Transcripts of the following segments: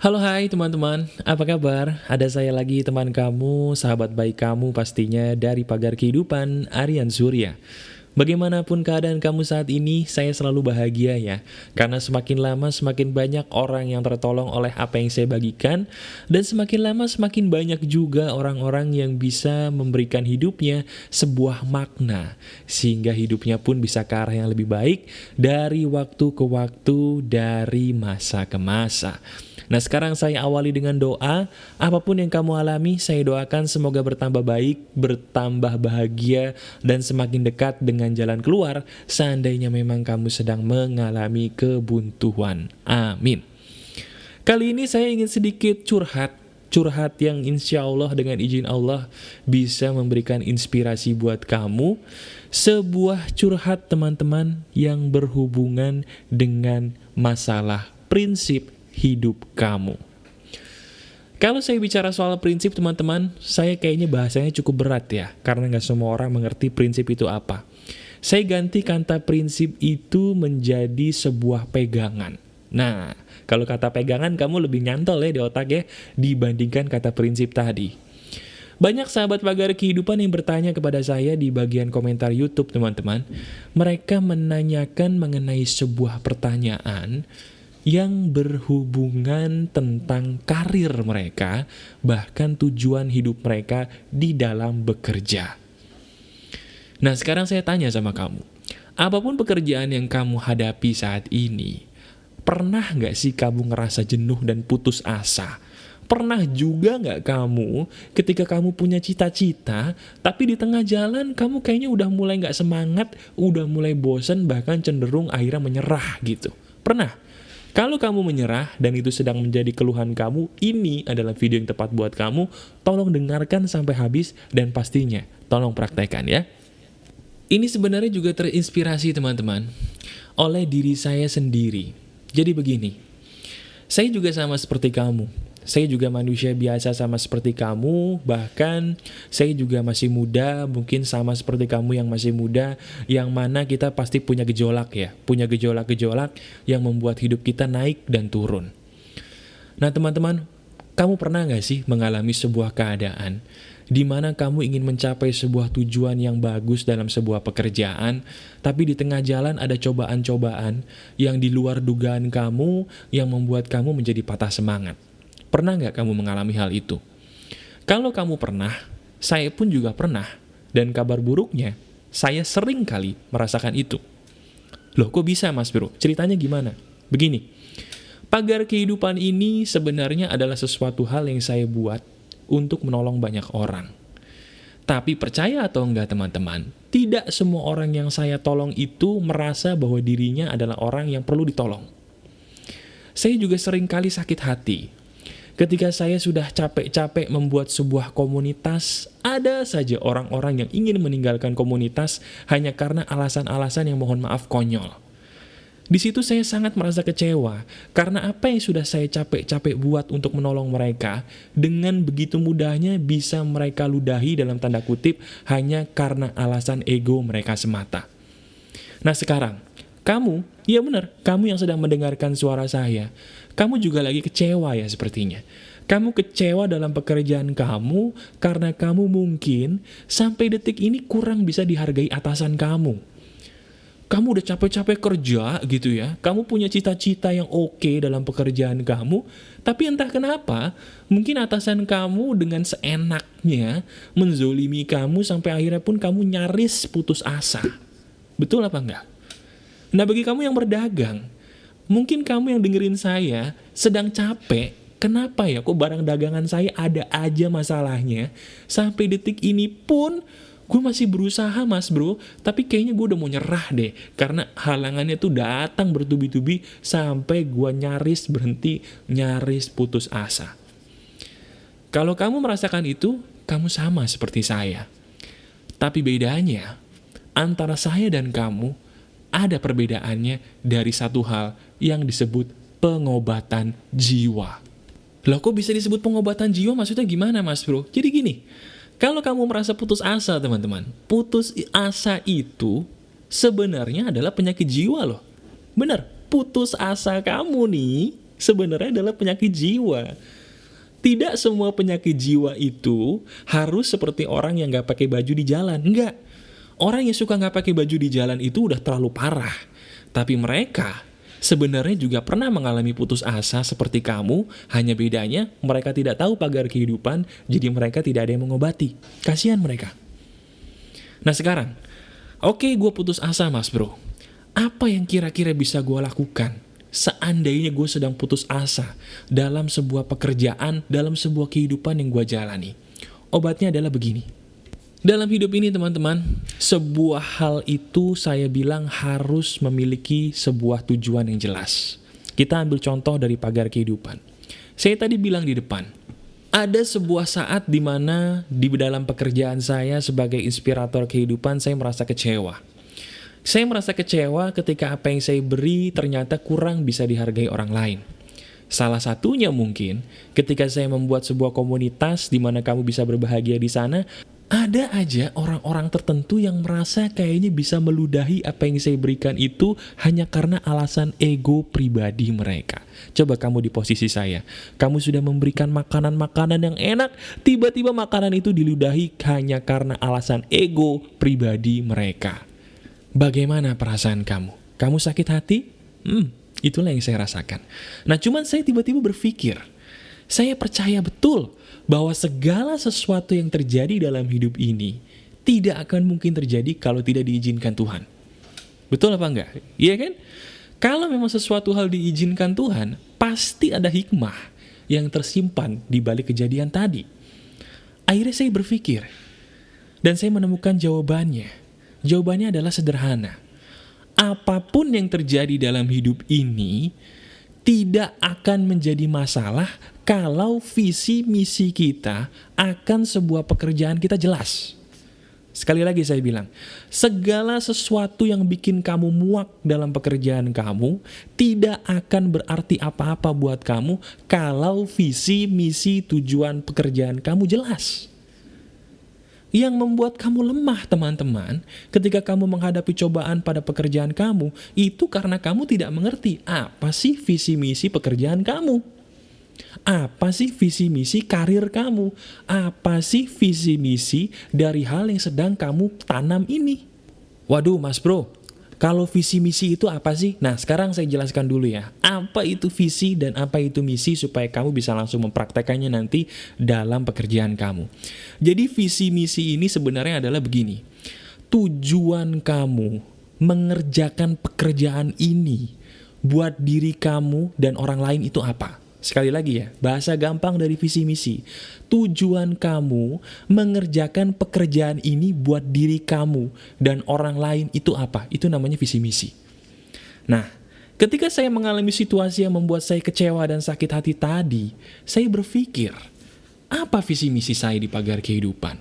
Halo hai teman-teman, apa kabar? Ada saya lagi teman kamu, sahabat baik kamu pastinya dari Pagar Kehidupan, Aryan Surya. Bagaimanapun keadaan kamu saat ini, saya selalu bahagia ya. Karena semakin lama semakin banyak orang yang tertolong oleh apa yang saya bagikan. Dan semakin lama semakin banyak juga orang-orang yang bisa memberikan hidupnya sebuah makna. Sehingga hidupnya pun bisa ke arah yang lebih baik dari waktu ke waktu, dari masa ke masa. Nah sekarang saya awali dengan doa, apa pun yang kamu alami saya doakan semoga bertambah baik, bertambah bahagia, dan semakin dekat dengan jalan keluar seandainya memang kamu sedang mengalami kebuntuan. Amin. Kali ini saya ingin sedikit curhat, curhat yang insya Allah dengan izin Allah bisa memberikan inspirasi buat kamu. Sebuah curhat teman-teman yang berhubungan dengan masalah prinsip hidup kamu. Kalau saya bicara soal prinsip teman-teman, saya kayaknya bahasanya cukup berat ya, karena nggak semua orang mengerti prinsip itu apa. Saya ganti kata prinsip itu menjadi sebuah pegangan. Nah, kalau kata pegangan kamu lebih nyantol ya di otak ya, dibandingkan kata prinsip tadi. Banyak sahabat pagar kehidupan yang bertanya kepada saya di bagian komentar YouTube teman-teman. Mereka menanyakan mengenai sebuah pertanyaan yang berhubungan tentang karir mereka, bahkan tujuan hidup mereka di dalam bekerja. Nah sekarang saya tanya sama kamu, apa pun pekerjaan yang kamu hadapi saat ini, pernah nggak sih kamu ngerasa jenuh dan putus asa? Pernah juga nggak kamu ketika kamu punya cita-cita, tapi di tengah jalan kamu kayaknya udah mulai nggak semangat, udah mulai bosen, bahkan cenderung akhirnya menyerah gitu? Pernah? Kalau kamu menyerah dan itu sedang menjadi keluhan kamu, ini adalah video yang tepat buat kamu. Tolong dengarkan sampai habis dan pastinya tolong praktekkan ya. Ini sebenarnya juga terinspirasi teman-teman oleh diri saya sendiri. Jadi begini, saya juga sama seperti kamu. Saya juga manusia biasa sama seperti kamu, bahkan saya juga masih muda, mungkin sama seperti kamu yang masih muda, yang mana kita pasti punya gejolak ya, punya gejolak-gejolak yang membuat hidup kita naik dan turun. Nah teman-teman, kamu pernah nggak sih mengalami sebuah keadaan di mana kamu ingin mencapai sebuah tujuan yang bagus dalam sebuah pekerjaan, tapi di tengah jalan ada cobaan-cobaan yang di luar dugaan kamu yang membuat kamu menjadi patah semangat. Pernah nggak kamu mengalami hal itu? Kalau kamu pernah, saya pun juga pernah. Dan kabar buruknya, saya sering kali merasakan itu. Loh kok bisa mas bro? Ceritanya gimana? Begini, pagar kehidupan ini sebenarnya adalah sesuatu hal yang saya buat untuk menolong banyak orang. Tapi percaya atau enggak teman-teman, tidak semua orang yang saya tolong itu merasa bahwa dirinya adalah orang yang perlu ditolong. Saya juga sering kali sakit hati Ketika saya sudah capek-capek membuat sebuah komunitas, ada saja orang-orang yang ingin meninggalkan komunitas hanya karena alasan-alasan yang mohon maaf konyol. Di situ saya sangat merasa kecewa, karena apa yang sudah saya capek-capek buat untuk menolong mereka, dengan begitu mudahnya bisa mereka ludahi dalam tanda kutip hanya karena alasan ego mereka semata. Nah sekarang, kamu, iya benar, kamu yang sedang mendengarkan suara saya, kamu juga lagi kecewa ya sepertinya. Kamu kecewa dalam pekerjaan kamu karena kamu mungkin sampai detik ini kurang bisa dihargai atasan kamu. Kamu udah capek-capek kerja gitu ya, kamu punya cita-cita yang oke dalam pekerjaan kamu, tapi entah kenapa, mungkin atasan kamu dengan seenaknya menzolimi kamu sampai akhirnya pun kamu nyaris putus asa. Betul apa enggak? Nah bagi kamu yang berdagang, mungkin kamu yang dengerin saya sedang capek, kenapa ya kok barang dagangan saya ada aja masalahnya, sampai detik ini pun gue masih berusaha mas bro, tapi kayaknya gue udah mau nyerah deh, karena halangannya tuh datang bertubi-tubi sampai gue nyaris berhenti, nyaris putus asa. Kalau kamu merasakan itu, kamu sama seperti saya. Tapi bedanya, antara saya dan kamu, ada perbedaannya dari satu hal yang disebut pengobatan jiwa. Loh kok bisa disebut pengobatan jiwa maksudnya gimana mas bro? Jadi gini, kalau kamu merasa putus asa teman-teman, putus asa itu sebenarnya adalah penyakit jiwa loh. Bener, putus asa kamu nih sebenarnya adalah penyakit jiwa. Tidak semua penyakit jiwa itu harus seperti orang yang gak pakai baju di jalan. Enggak. Orang yang suka gak pakai baju di jalan itu udah terlalu parah. Tapi mereka sebenarnya juga pernah mengalami putus asa seperti kamu, hanya bedanya mereka tidak tahu pagar kehidupan, jadi mereka tidak ada yang mengobati. Kasihan mereka. Nah sekarang, oke okay, gue putus asa mas bro. Apa yang kira-kira bisa gue lakukan? seandainya gue sedang putus asa dalam sebuah pekerjaan, dalam sebuah kehidupan yang gue jalani. Obatnya adalah begini. Dalam hidup ini teman-teman, sebuah hal itu saya bilang harus memiliki sebuah tujuan yang jelas. Kita ambil contoh dari pagar kehidupan. Saya tadi bilang di depan, ada sebuah saat di mana di dalam pekerjaan saya sebagai inspirator kehidupan saya merasa kecewa. Saya merasa kecewa ketika apa yang saya beri ternyata kurang bisa dihargai orang lain. Salah satunya mungkin ketika saya membuat sebuah komunitas di mana kamu bisa berbahagia di sana, ada aja orang-orang tertentu yang merasa kayaknya bisa meludahi apa yang saya berikan itu hanya karena alasan ego pribadi mereka. Coba kamu di posisi saya, kamu sudah memberikan makanan-makanan yang enak, tiba-tiba makanan itu diludahi hanya karena alasan ego pribadi mereka. Bagaimana perasaan kamu? Kamu sakit hati? Hmm, itulah yang saya rasakan. Nah, cuman saya tiba-tiba berpikir, saya percaya betul bahwa segala sesuatu yang terjadi dalam hidup ini tidak akan mungkin terjadi kalau tidak diizinkan Tuhan. Betul apa enggak? Iya kan? Kalau memang sesuatu hal diizinkan Tuhan, pasti ada hikmah yang tersimpan di balik kejadian tadi. Akhirnya saya berpikir, dan saya menemukan jawabannya. Jawabannya adalah sederhana. Apa pun yang terjadi dalam hidup ini tidak akan menjadi masalah kalau visi misi kita akan sebuah pekerjaan kita jelas. Sekali lagi saya bilang, segala sesuatu yang bikin kamu muak dalam pekerjaan kamu tidak akan berarti apa-apa buat kamu kalau visi misi tujuan pekerjaan kamu jelas. Yang membuat kamu lemah teman-teman ketika kamu menghadapi cobaan pada pekerjaan kamu itu karena kamu tidak mengerti apa sih visi misi pekerjaan kamu. Apa sih visi misi karir kamu? Apa sih visi misi dari hal yang sedang kamu tanam ini? Waduh mas bro, kalau visi misi itu apa sih? Nah, sekarang saya jelaskan dulu ya. Apa itu visi dan apa itu misi supaya kamu bisa langsung mempraktekannya nanti dalam pekerjaan kamu. Jadi visi misi ini sebenarnya adalah begini. Tujuan kamu mengerjakan pekerjaan ini buat diri kamu dan orang lain itu apa? Sekali lagi ya, bahasa gampang dari visi misi. Tujuan kamu mengerjakan pekerjaan ini buat diri kamu dan orang lain itu apa? Itu namanya visi misi. Nah, ketika saya mengalami situasi yang membuat saya kecewa dan sakit hati tadi, saya berpikir, apa visi misi saya di pagar kehidupan?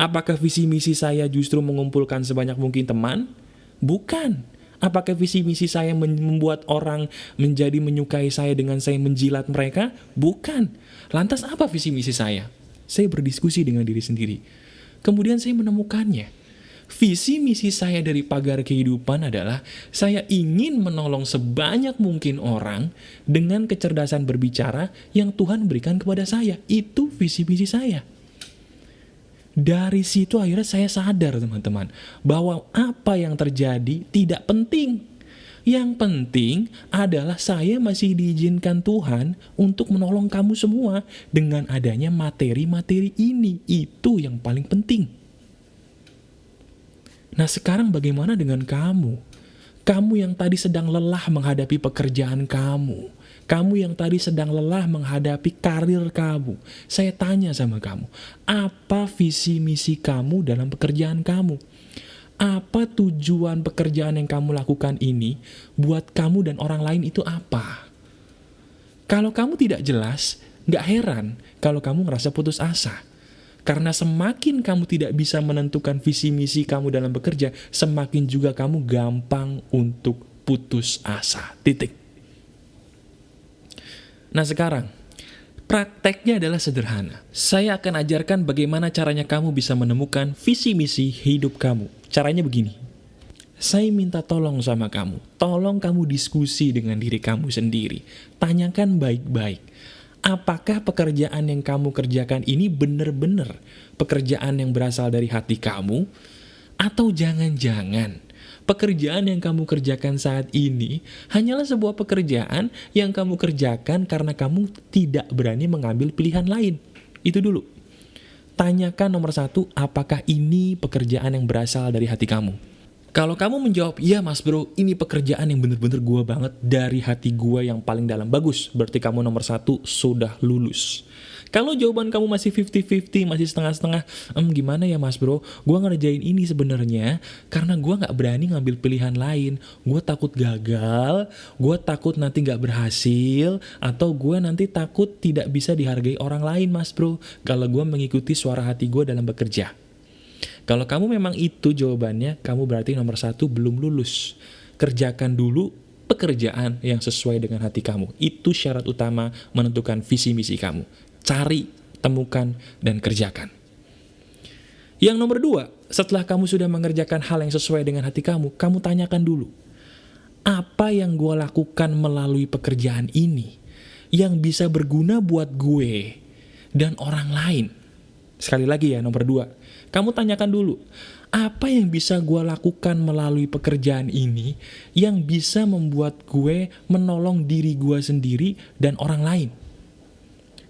Apakah visi misi saya justru mengumpulkan sebanyak mungkin teman? Bukan. Apakah visi misi saya membuat orang menjadi menyukai saya dengan saya menjilat mereka? Bukan. Lantas apa visi misi saya? Saya berdiskusi dengan diri sendiri. Kemudian saya menemukannya. Visi misi saya dari pagar kehidupan adalah saya ingin menolong sebanyak mungkin orang dengan kecerdasan berbicara yang Tuhan berikan kepada saya. Itu visi misi saya. Dari situ akhirnya saya sadar teman-teman bahwa apa yang terjadi tidak penting. Yang penting adalah saya masih diizinkan Tuhan untuk menolong kamu semua dengan adanya materi-materi ini. Itu yang paling penting. Nah sekarang bagaimana dengan kamu? Kamu yang tadi sedang lelah menghadapi pekerjaan kamu kamu yang tadi sedang lelah menghadapi karir kamu, saya tanya sama kamu, apa visi misi kamu dalam pekerjaan kamu? Apa tujuan pekerjaan yang kamu lakukan ini buat kamu dan orang lain itu apa? Kalau kamu tidak jelas, nggak heran kalau kamu ngerasa putus asa. Karena semakin kamu tidak bisa menentukan visi misi kamu dalam bekerja, semakin juga kamu gampang untuk putus asa. Titik. Nah sekarang, prakteknya adalah sederhana. Saya akan ajarkan bagaimana caranya kamu bisa menemukan visi misi hidup kamu. Caranya begini. Saya minta tolong sama kamu, tolong kamu diskusi dengan diri kamu sendiri. Tanyakan baik-baik, apakah pekerjaan yang kamu kerjakan ini benar-benar pekerjaan yang berasal dari hati kamu? Atau jangan-jangan pekerjaan yang kamu kerjakan saat ini hanyalah sebuah pekerjaan yang kamu kerjakan karena kamu tidak berani mengambil pilihan lain. Itu dulu. Tanyakan nomor satu, apakah ini pekerjaan yang berasal dari hati kamu? Kalau kamu menjawab, iya mas bro, ini pekerjaan yang bener-bener gua banget dari hati gua yang paling dalam. Bagus, berarti kamu nomor satu sudah lulus. Kalau jawaban kamu masih 50-50, masih setengah-setengah, em gimana ya mas bro, gue ngerjain ini sebenarnya karena gue nggak berani ngambil pilihan lain. Gue takut gagal, gue takut nanti nggak berhasil, atau gue nanti takut tidak bisa dihargai orang lain mas bro, kalau gue mengikuti suara hati gue dalam bekerja. Kalau kamu memang itu jawabannya, kamu berarti nomor satu belum lulus. Kerjakan dulu pekerjaan yang sesuai dengan hati kamu. Itu syarat utama menentukan visi misi kamu cari, temukan, dan kerjakan. Yang nomor dua, setelah kamu sudah mengerjakan hal yang sesuai dengan hati kamu, kamu tanyakan dulu, apa yang gue lakukan melalui pekerjaan ini yang bisa berguna buat gue dan orang lain? Sekali lagi ya, nomor dua, kamu tanyakan dulu, apa yang bisa gue lakukan melalui pekerjaan ini yang bisa membuat gue menolong diri gue sendiri dan orang lain?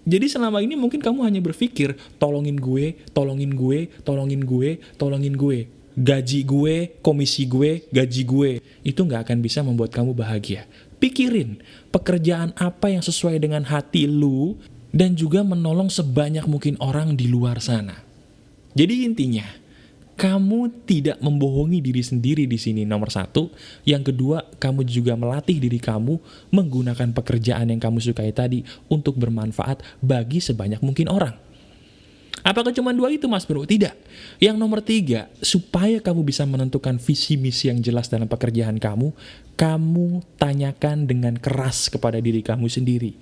Jadi selama ini mungkin kamu hanya berpikir, tolongin gue, tolongin gue, tolongin gue, tolongin gue. Gaji gue, komisi gue, gaji gue. Itu nggak akan bisa membuat kamu bahagia. Pikirin, pekerjaan apa yang sesuai dengan hati lu, dan juga menolong sebanyak mungkin orang di luar sana. Jadi intinya, kamu tidak membohongi diri sendiri di sini nomor satu. Yang kedua, kamu juga melatih diri kamu menggunakan pekerjaan yang kamu sukai tadi untuk bermanfaat bagi sebanyak mungkin orang. Apakah cuma dua itu mas bro? Tidak. Yang nomor tiga, supaya kamu bisa menentukan visi misi yang jelas dalam pekerjaan kamu, kamu tanyakan dengan keras kepada diri kamu sendiri.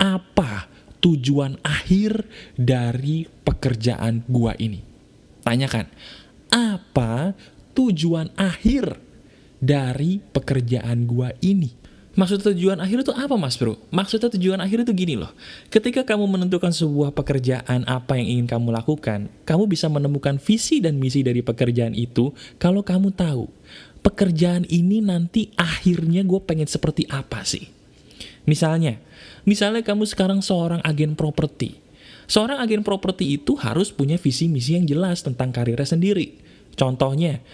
Apa tujuan akhir dari pekerjaan gua ini? Tanyakan, apa tujuan akhir dari pekerjaan gua ini. Maksud tujuan akhir itu apa mas bro? Maksudnya tujuan akhir itu gini loh. Ketika kamu menentukan sebuah pekerjaan apa yang ingin kamu lakukan, kamu bisa menemukan visi dan misi dari pekerjaan itu kalau kamu tahu. Pekerjaan ini nanti akhirnya gue pengen seperti apa sih? Misalnya, misalnya kamu sekarang seorang agen properti. Seorang agen properti itu harus punya visi misi yang jelas tentang karirnya sendiri. Contohnya,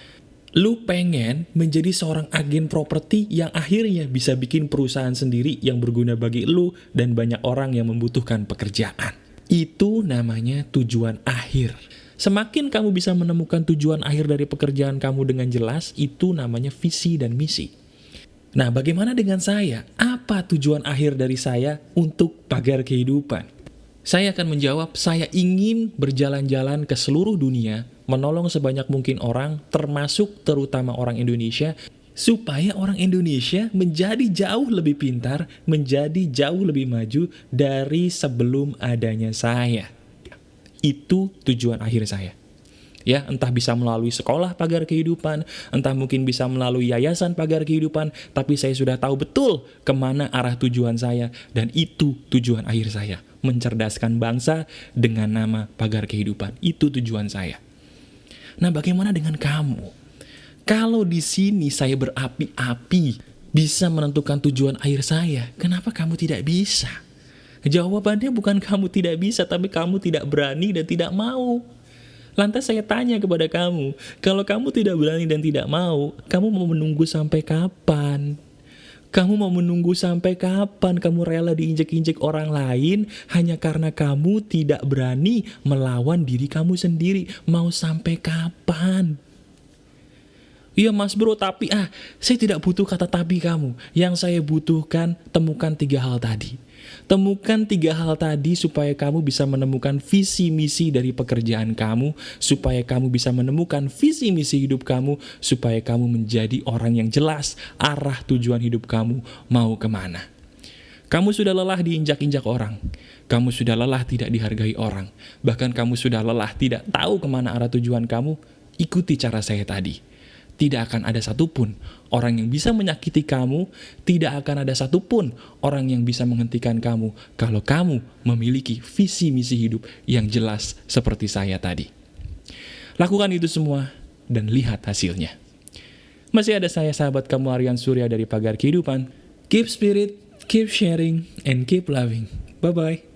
lu pengen menjadi seorang agen properti yang akhirnya bisa bikin perusahaan sendiri yang berguna bagi lu dan banyak orang yang membutuhkan pekerjaan. Itu namanya tujuan akhir. Semakin kamu bisa menemukan tujuan akhir dari pekerjaan kamu dengan jelas, itu namanya visi dan misi. Nah, bagaimana dengan saya? Apa tujuan akhir dari saya untuk pagar kehidupan? Saya akan menjawab, saya ingin berjalan-jalan ke seluruh dunia, menolong sebanyak mungkin orang, termasuk terutama orang Indonesia, supaya orang Indonesia menjadi jauh lebih pintar, menjadi jauh lebih maju dari sebelum adanya saya. Itu tujuan akhir saya. Ya, entah bisa melalui sekolah pagar kehidupan, entah mungkin bisa melalui yayasan pagar kehidupan, tapi saya sudah tahu betul ke mana arah tujuan saya, dan itu tujuan akhir saya mencerdaskan bangsa dengan nama pagar kehidupan. Itu tujuan saya. Nah, bagaimana dengan kamu? Kalau di sini saya berapi-api bisa menentukan tujuan akhir saya, kenapa kamu tidak bisa? Jawabannya bukan kamu tidak bisa, tapi kamu tidak berani dan tidak mau. Lantas saya tanya kepada kamu, kalau kamu tidak berani dan tidak mau, kamu mau menunggu sampai kapan? Kamu mau menunggu sampai kapan kamu rela diinjek-injek orang lain hanya karena kamu tidak berani melawan diri kamu sendiri? Mau sampai kapan? Iya mas bro, tapi ah, saya tidak butuh kata tapi kamu. Yang saya butuhkan, temukan tiga hal tadi. Temukan tiga hal tadi supaya kamu bisa menemukan visi misi dari pekerjaan kamu, supaya kamu bisa menemukan visi misi hidup kamu, supaya kamu menjadi orang yang jelas arah tujuan hidup kamu mau ke mana. Kamu sudah lelah diinjak-injak orang. Kamu sudah lelah tidak dihargai orang. Bahkan kamu sudah lelah tidak tahu ke mana arah tujuan kamu. Ikuti cara saya tadi. Tidak akan ada satupun orang yang bisa menyakiti kamu, tidak akan ada satupun orang yang bisa menghentikan kamu kalau kamu memiliki visi misi hidup yang jelas seperti saya tadi. Lakukan itu semua dan lihat hasilnya. Masih ada saya sahabat kamu Aryan Surya dari Pagar Kehidupan. Keep spirit, keep sharing, and keep loving. Bye-bye.